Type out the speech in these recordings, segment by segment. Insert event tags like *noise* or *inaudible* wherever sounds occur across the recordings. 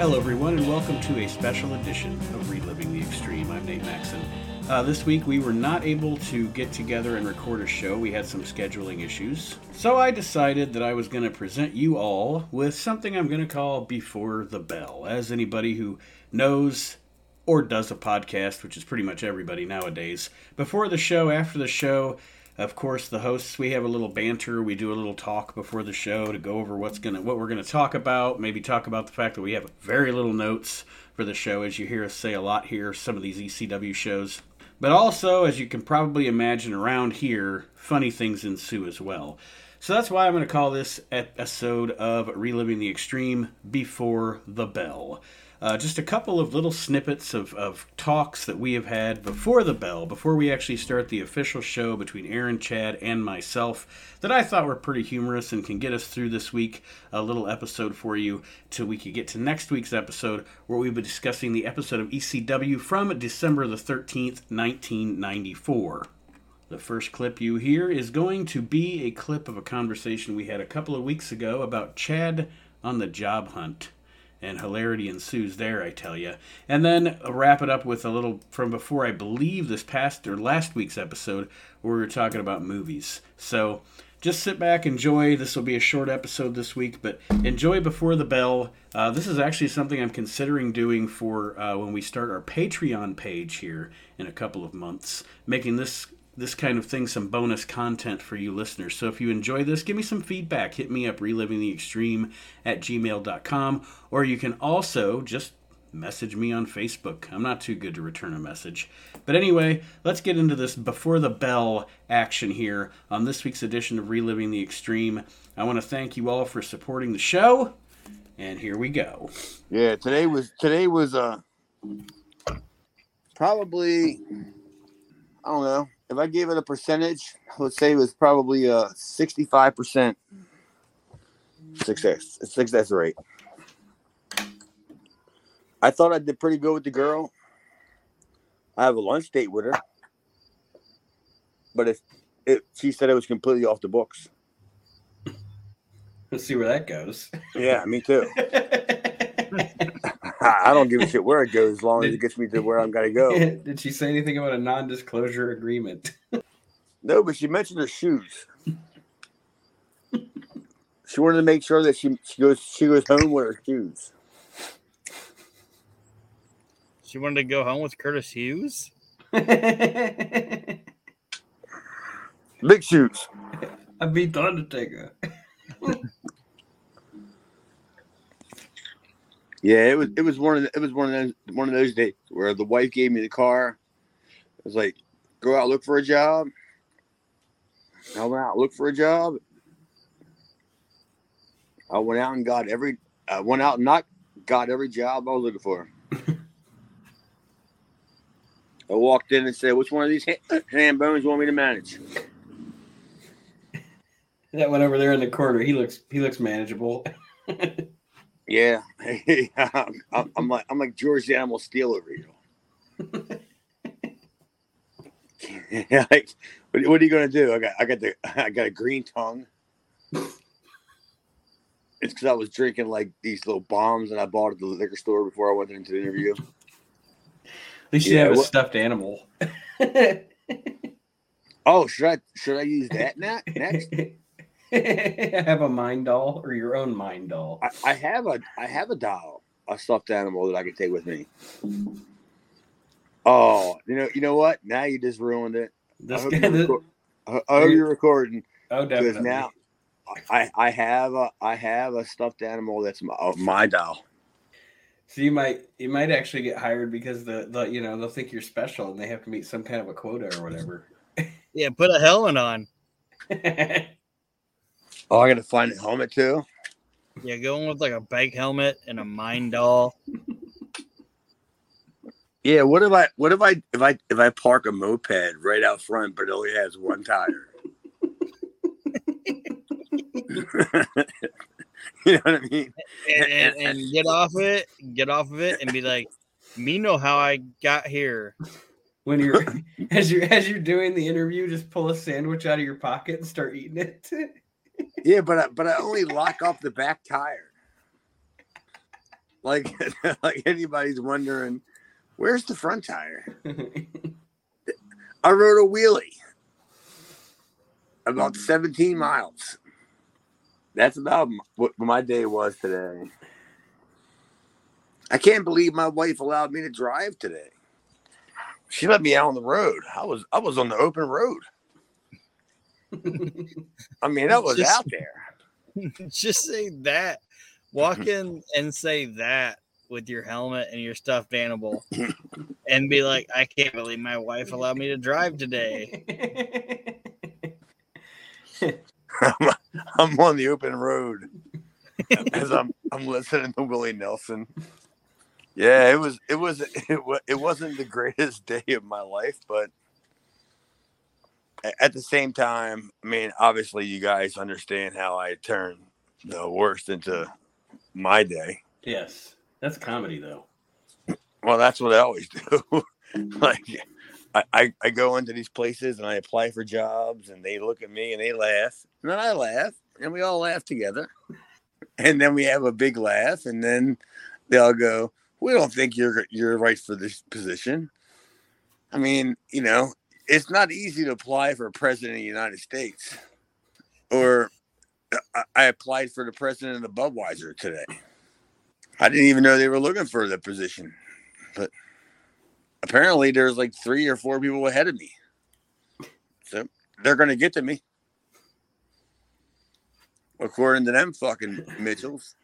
Hello, everyone, and welcome to a special edition of Reliving the Extreme. I'm Nate Maxon. Uh, this week, we were not able to get together and record a show. We had some scheduling issues. So I decided that I was going to present you all with something I'm going to call Before the Bell. As anybody who knows or does a podcast, which is pretty much everybody nowadays, before the show, after the show, of course, the hosts we have a little banter. We do a little talk before the show to go over what's gonna what we're gonna talk about. Maybe talk about the fact that we have very little notes for the show, as you hear us say a lot here. Some of these ECW shows, but also as you can probably imagine around here, funny things ensue as well. So that's why I'm going to call this episode of Reliving the Extreme Before the Bell. Uh, just a couple of little snippets of, of talks that we have had before the bell, before we actually start the official show between Aaron, Chad, and myself, that I thought were pretty humorous and can get us through this week. A little episode for you till we could get to next week's episode, where we'll be discussing the episode of ECW from December the 13th, 1994. The first clip you hear is going to be a clip of a conversation we had a couple of weeks ago about Chad on the job hunt and hilarity ensues there, I tell you. And then wrap it up with a little from before, I believe, this past or last week's episode where we were talking about movies. So just sit back, enjoy. This will be a short episode this week, but enjoy before the bell. Uh, this is actually something I'm considering doing for uh, when we start our Patreon page here in a couple of months, making this this kind of thing some bonus content for you listeners. So if you enjoy this, give me some feedback. Hit me up, relivingtheextreme at gmail.com, or you can also just message me on Facebook. I'm not too good to return a message. But anyway, let's get into this before the bell action here on this week's edition of Reliving the Extreme. I want to thank you all for supporting the show. And here we go. Yeah, today was today was uh probably I don't know, if I gave it a percentage, let's say it was probably uh, a 65% success, success rate. I thought I did pretty good with the girl. I have a lunch date with her, but if it, she said it was completely off the books. Let's see where that goes. Yeah, me too. *laughs* I don't give a shit where it goes as long as it gets me to where I'm gonna go. *laughs* Did she say anything about a non-disclosure agreement? no, but she mentioned her shoes. She wanted to make sure that she she goes she goes home with her shoes. She wanted to go home with Curtis Hughes. *laughs* Big shoes. I beat the Undertaker. Yeah, it was it was one of the, it was one of those one of those days where the wife gave me the car. I was like, go out look for a job. I went out look for a job. I went out and got every. I went out and not got every job I was looking for. *laughs* I walked in and said, "Which one of these hand uh, bones you want me to manage?" That one over there in the corner, he looks he looks manageable. *laughs* Yeah, *laughs* I'm, I'm, like I'm like George the Animal Steele over here. like, what, what, are you gonna do? I got I got the *laughs* I got a green tongue. It's because I was drinking like these little bombs, and I bought at the liquor store before I went into the interview. At least you yeah, have a what, stuffed animal. *laughs* oh, should I should I use that next? *laughs* have a mind doll or your own mind doll? I, I, have a I have a doll, a stuffed animal that I can take with me. Oh, you know, you know what? Now you just ruined it. This I hope, you're, record- I hope you're recording. Oh, definitely. Now, I I have a I have a stuffed animal that's my, uh, my doll. So you might you might actually get hired because the, the you know they'll think you're special and they have to meet some kind of a quota or whatever. Yeah, put a helmet on. *laughs* Oh, I got to find a helmet too. Yeah, going with like a bike helmet and a mind doll. Yeah, what if I what if I if I if I park a moped right out front but it only has one tire? *laughs* you know what I mean? And, and, and, get off it, get off of it, and be like, "Me know how I got here." When you're *laughs* as you're as you're doing the interview, just pull a sandwich out of your pocket and start eating it *laughs* yeah, but I, but I only lock off the back tire. like *laughs* like anybody's wondering, where's the front tire? I rode a wheelie about 17 miles. That's about what my day was today. I can't believe my wife allowed me to drive today. She let me out on the road. I was I was on the open road. *laughs* I mean, I was Just- out there. *laughs* Just say that. Walk mm-hmm. in and say that with your helmet and your stuffed animal, and be like, "I can't believe my wife allowed me to drive today." *laughs* I'm on the open road as I'm I'm listening to Willie Nelson. Yeah, it was it was it, wa- it wasn't the greatest day of my life, but at the same time, I mean, obviously, you guys understand how I turn the worst into my day. yes, that's comedy though. Well, that's what I always *laughs* do. like, I, I, I go into these places and I apply for jobs, and they look at me and they laugh, and then I laugh, and we all laugh together, and then we have a big laugh, and then they all go, "We don't think you're you're right for this position." I mean, you know, it's not easy to apply for president of the United States, or I, applied for the president of the Budweiser today. I didn't even know they were looking for the position but apparently there's like three or four people ahead of me. So they're gonna get to me. According to them fucking Mitchells.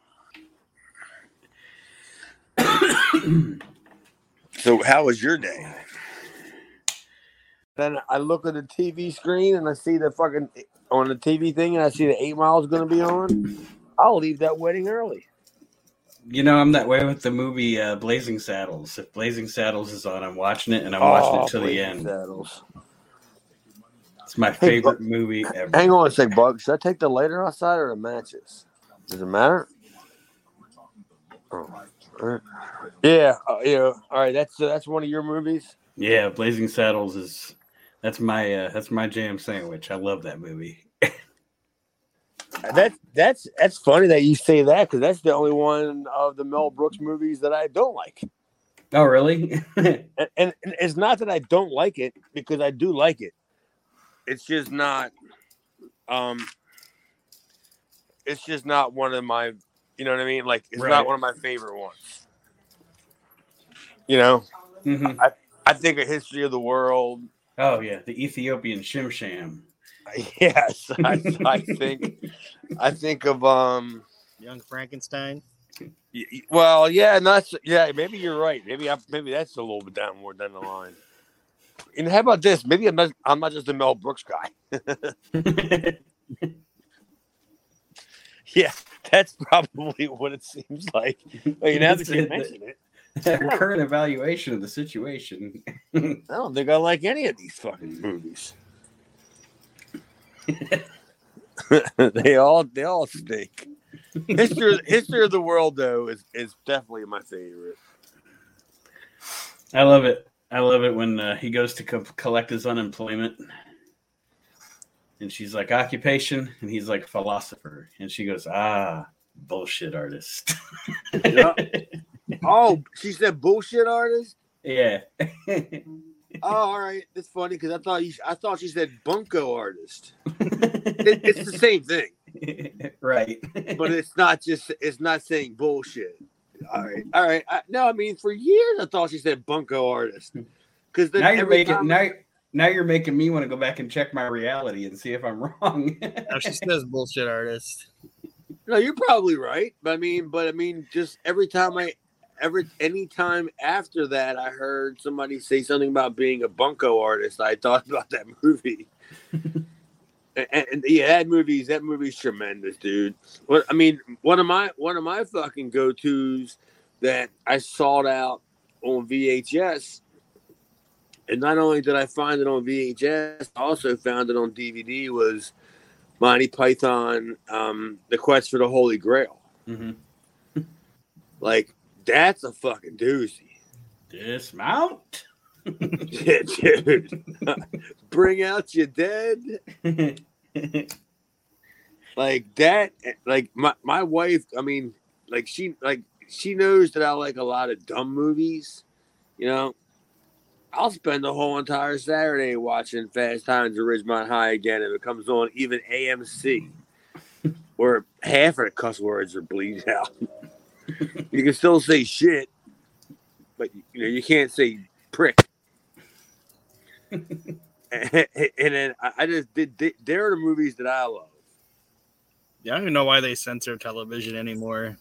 *coughs* so how was your day? Then I look at the TV screen and I see the fucking on the TV thing and I see the eight miles gonna be on. I'll leave that wedding early. You know, I'm that way with the movie uh, Blazing Saddles. If Blazing Saddles is on, I'm watching it and I'm watching it to the end. Saddles. It's my Hey, favorite movie ever. Hang on a sec, Bug. Should I take the lighter outside or the matches? Does it matter? Oh, right. Yeah, uh, yeah. All right, that's uh, that's one of your movies. Yeah, Blazing Saddles is that's my uh, that's my jam sandwich. I love that movie. That's that's that's funny that you say that because that's the only one of the Mel Brooks movies that I don't like. Oh, really? *laughs* And, and, and it's not that I don't like it because I do like it. It's just not. Um. It's just not one of my. You know what I mean? Like it's Right. not one of my favorite ones. You know. Mhm. I think a history of the world. Oh yeah, the Ethiopian Shim Sham. *laughs* Yes, I, I think I think of um. Young Frankenstein. y- y- Well, yeah, and that's yeah. Maybe you're right. Maybe I, maybe that's a little bit down more down the line. And how about this? Maybe I'm not. I'm not just a Mel Brooks guy. *laughs* *laughs* Yeah, that's probably what it seems like. Well, you now that you mention it, Current evaluation of the situation. *laughs* I don't think I like any of these fucking movies. *laughs* they all they all stink. History History of the World though is is definitely my favorite. I love it. I love it when uh, he goes to co- collect his unemployment. And she's like, occupation. And he's like, philosopher. And she goes, ah, bullshit artist. *laughs* Yeah. Oh, she said bullshit artist. yeah. Oh, all right, that's funny because I thought you, I thought she said bunko artist. *laughs* It, it's the same thing, right. but it's not just it's not saying bullshit. All right, all right. I, no, I mean for years I thought she said bunko artist hmm. because now you're making time- now, now you're making me want to go back and check my reality and see if I'm wrong. *laughs* No, she says bullshit artist. No, you're probably right. But I mean, but I mean, just every time I, every any time after that, I heard somebody say something about being a bunko artist. I thought *laughs* about that movie. and, and yeah, that movie's that movie's tremendous, dude. What I mean, one of my one of my fucking go tos that I sought out on VHS. And not only did I find it on VHS, I also found it on DVD. Was Monty Python, um, The Quest for the Holy Grail. hmm Like, that's a fucking doozy. Dismount. *laughs* Yeah, dude. *laughs* Bring out your dead. *laughs* Like that, like my, my wife, I mean, like she like she knows that I like a lot of dumb movies. You know, I'll spend the whole entire Saturday watching Fast Times at Ridgemont High again if it comes on even AMC, where half of the cuss words are bleeding out. You can still say shit, but you know you can't say prick. *laughs* and, then I just did. There are the movies that I love. Yeah, I don't even know why they censor television anymore.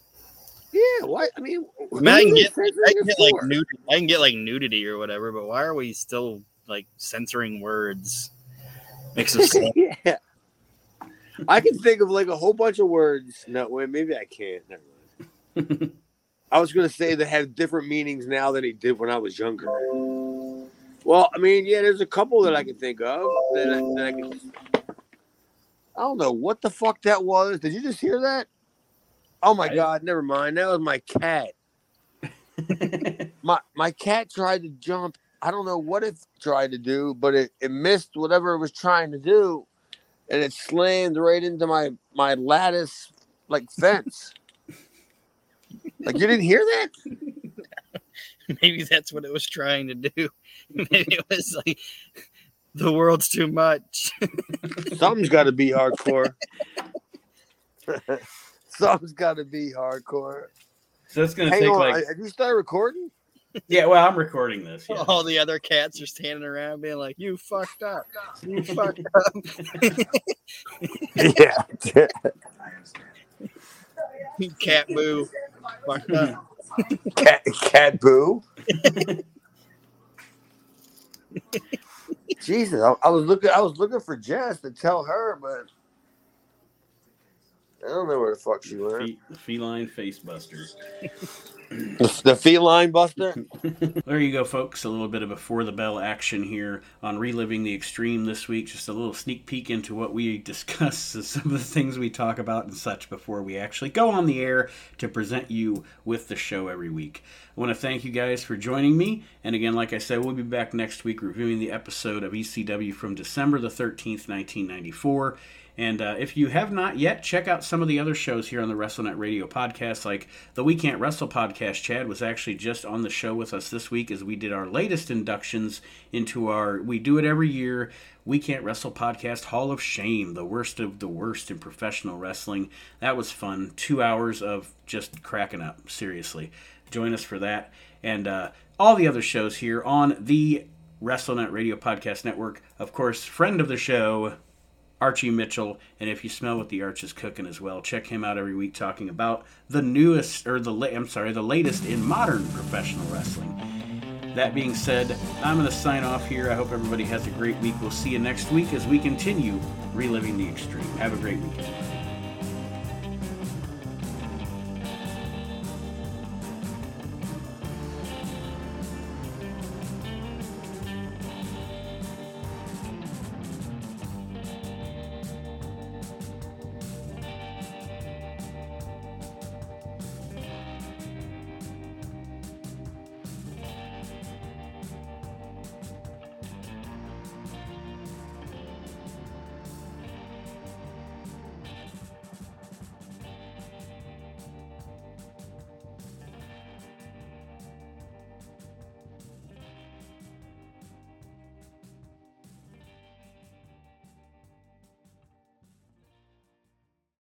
Yeah, why? I mean, I, mean, I can get, I can get like nudity, I can get like nudity or whatever, but why are we still like censoring words? Makes us *laughs* yeah. I can think of like a whole bunch of words. No, wait, maybe I can't. Never mind. I was gonna say that have different meanings now than he did when I was younger. Well, I mean, yeah, there's a couple that I can think of that I, that I can. I don't know what the fuck that was. Did you just hear that? Oh my I, god, never mind. That was my cat. *laughs* my my cat tried to jump. I don't know what it tried to do, but it, it missed whatever it was trying to do, and it slammed right into my my lattice like fence. Like you didn't hear that? *laughs* Maybe that's what it was trying to do. *laughs* Maybe it was like the world's too much. *laughs* Something's got to be hardcore. Something's got to be hardcore. So it's gonna Hang take on. like. Have you started recording? Yeah, well, I'm recording this. Yeah. All the other cats are standing around being like, "You fucked up. You fucked up." yeah. cat boo. Fucked up. Cat, cat boo. *laughs* Jesus, I, I, was looking. I was looking for Jess to tell her, but I don't know where the fuck she went. Fe- feline face buster. The feline buster. *laughs* there you go, folks. A little bit of before the bell action here on reliving the extreme this week. Just a little sneak peek into what we *laughs* discuss, some of the things we talk about and such before we actually go on the air to present you with the show every week. I want to thank you guys for joining me. And again, like I said, we'll be back next week reviewing the episode of ECW from December the 13th, 1994. And uh, if you have not yet, check out some of the other shows here on the WrestleNet Radio podcast. Like the We Can't Wrestle podcast, Chad was actually just on the show with us this week as we did our latest inductions into our, we do it every year, We Can't Wrestle podcast Hall of Shame, the worst of the worst in professional wrestling. That was fun. Two hours of just cracking up, seriously. Join us for that. And uh, all the other shows here on the WrestleNet Radio Podcast Network. Of course, friend of the show, Archie Mitchell, and if you smell what the Arch is cooking as well, check him out every week talking about the newest or the I'm sorry, the latest in modern professional wrestling. That being said, I'm going to sign off here. I hope everybody has a great week. We'll see you next week as we continue reliving the extreme. Have a great weekend.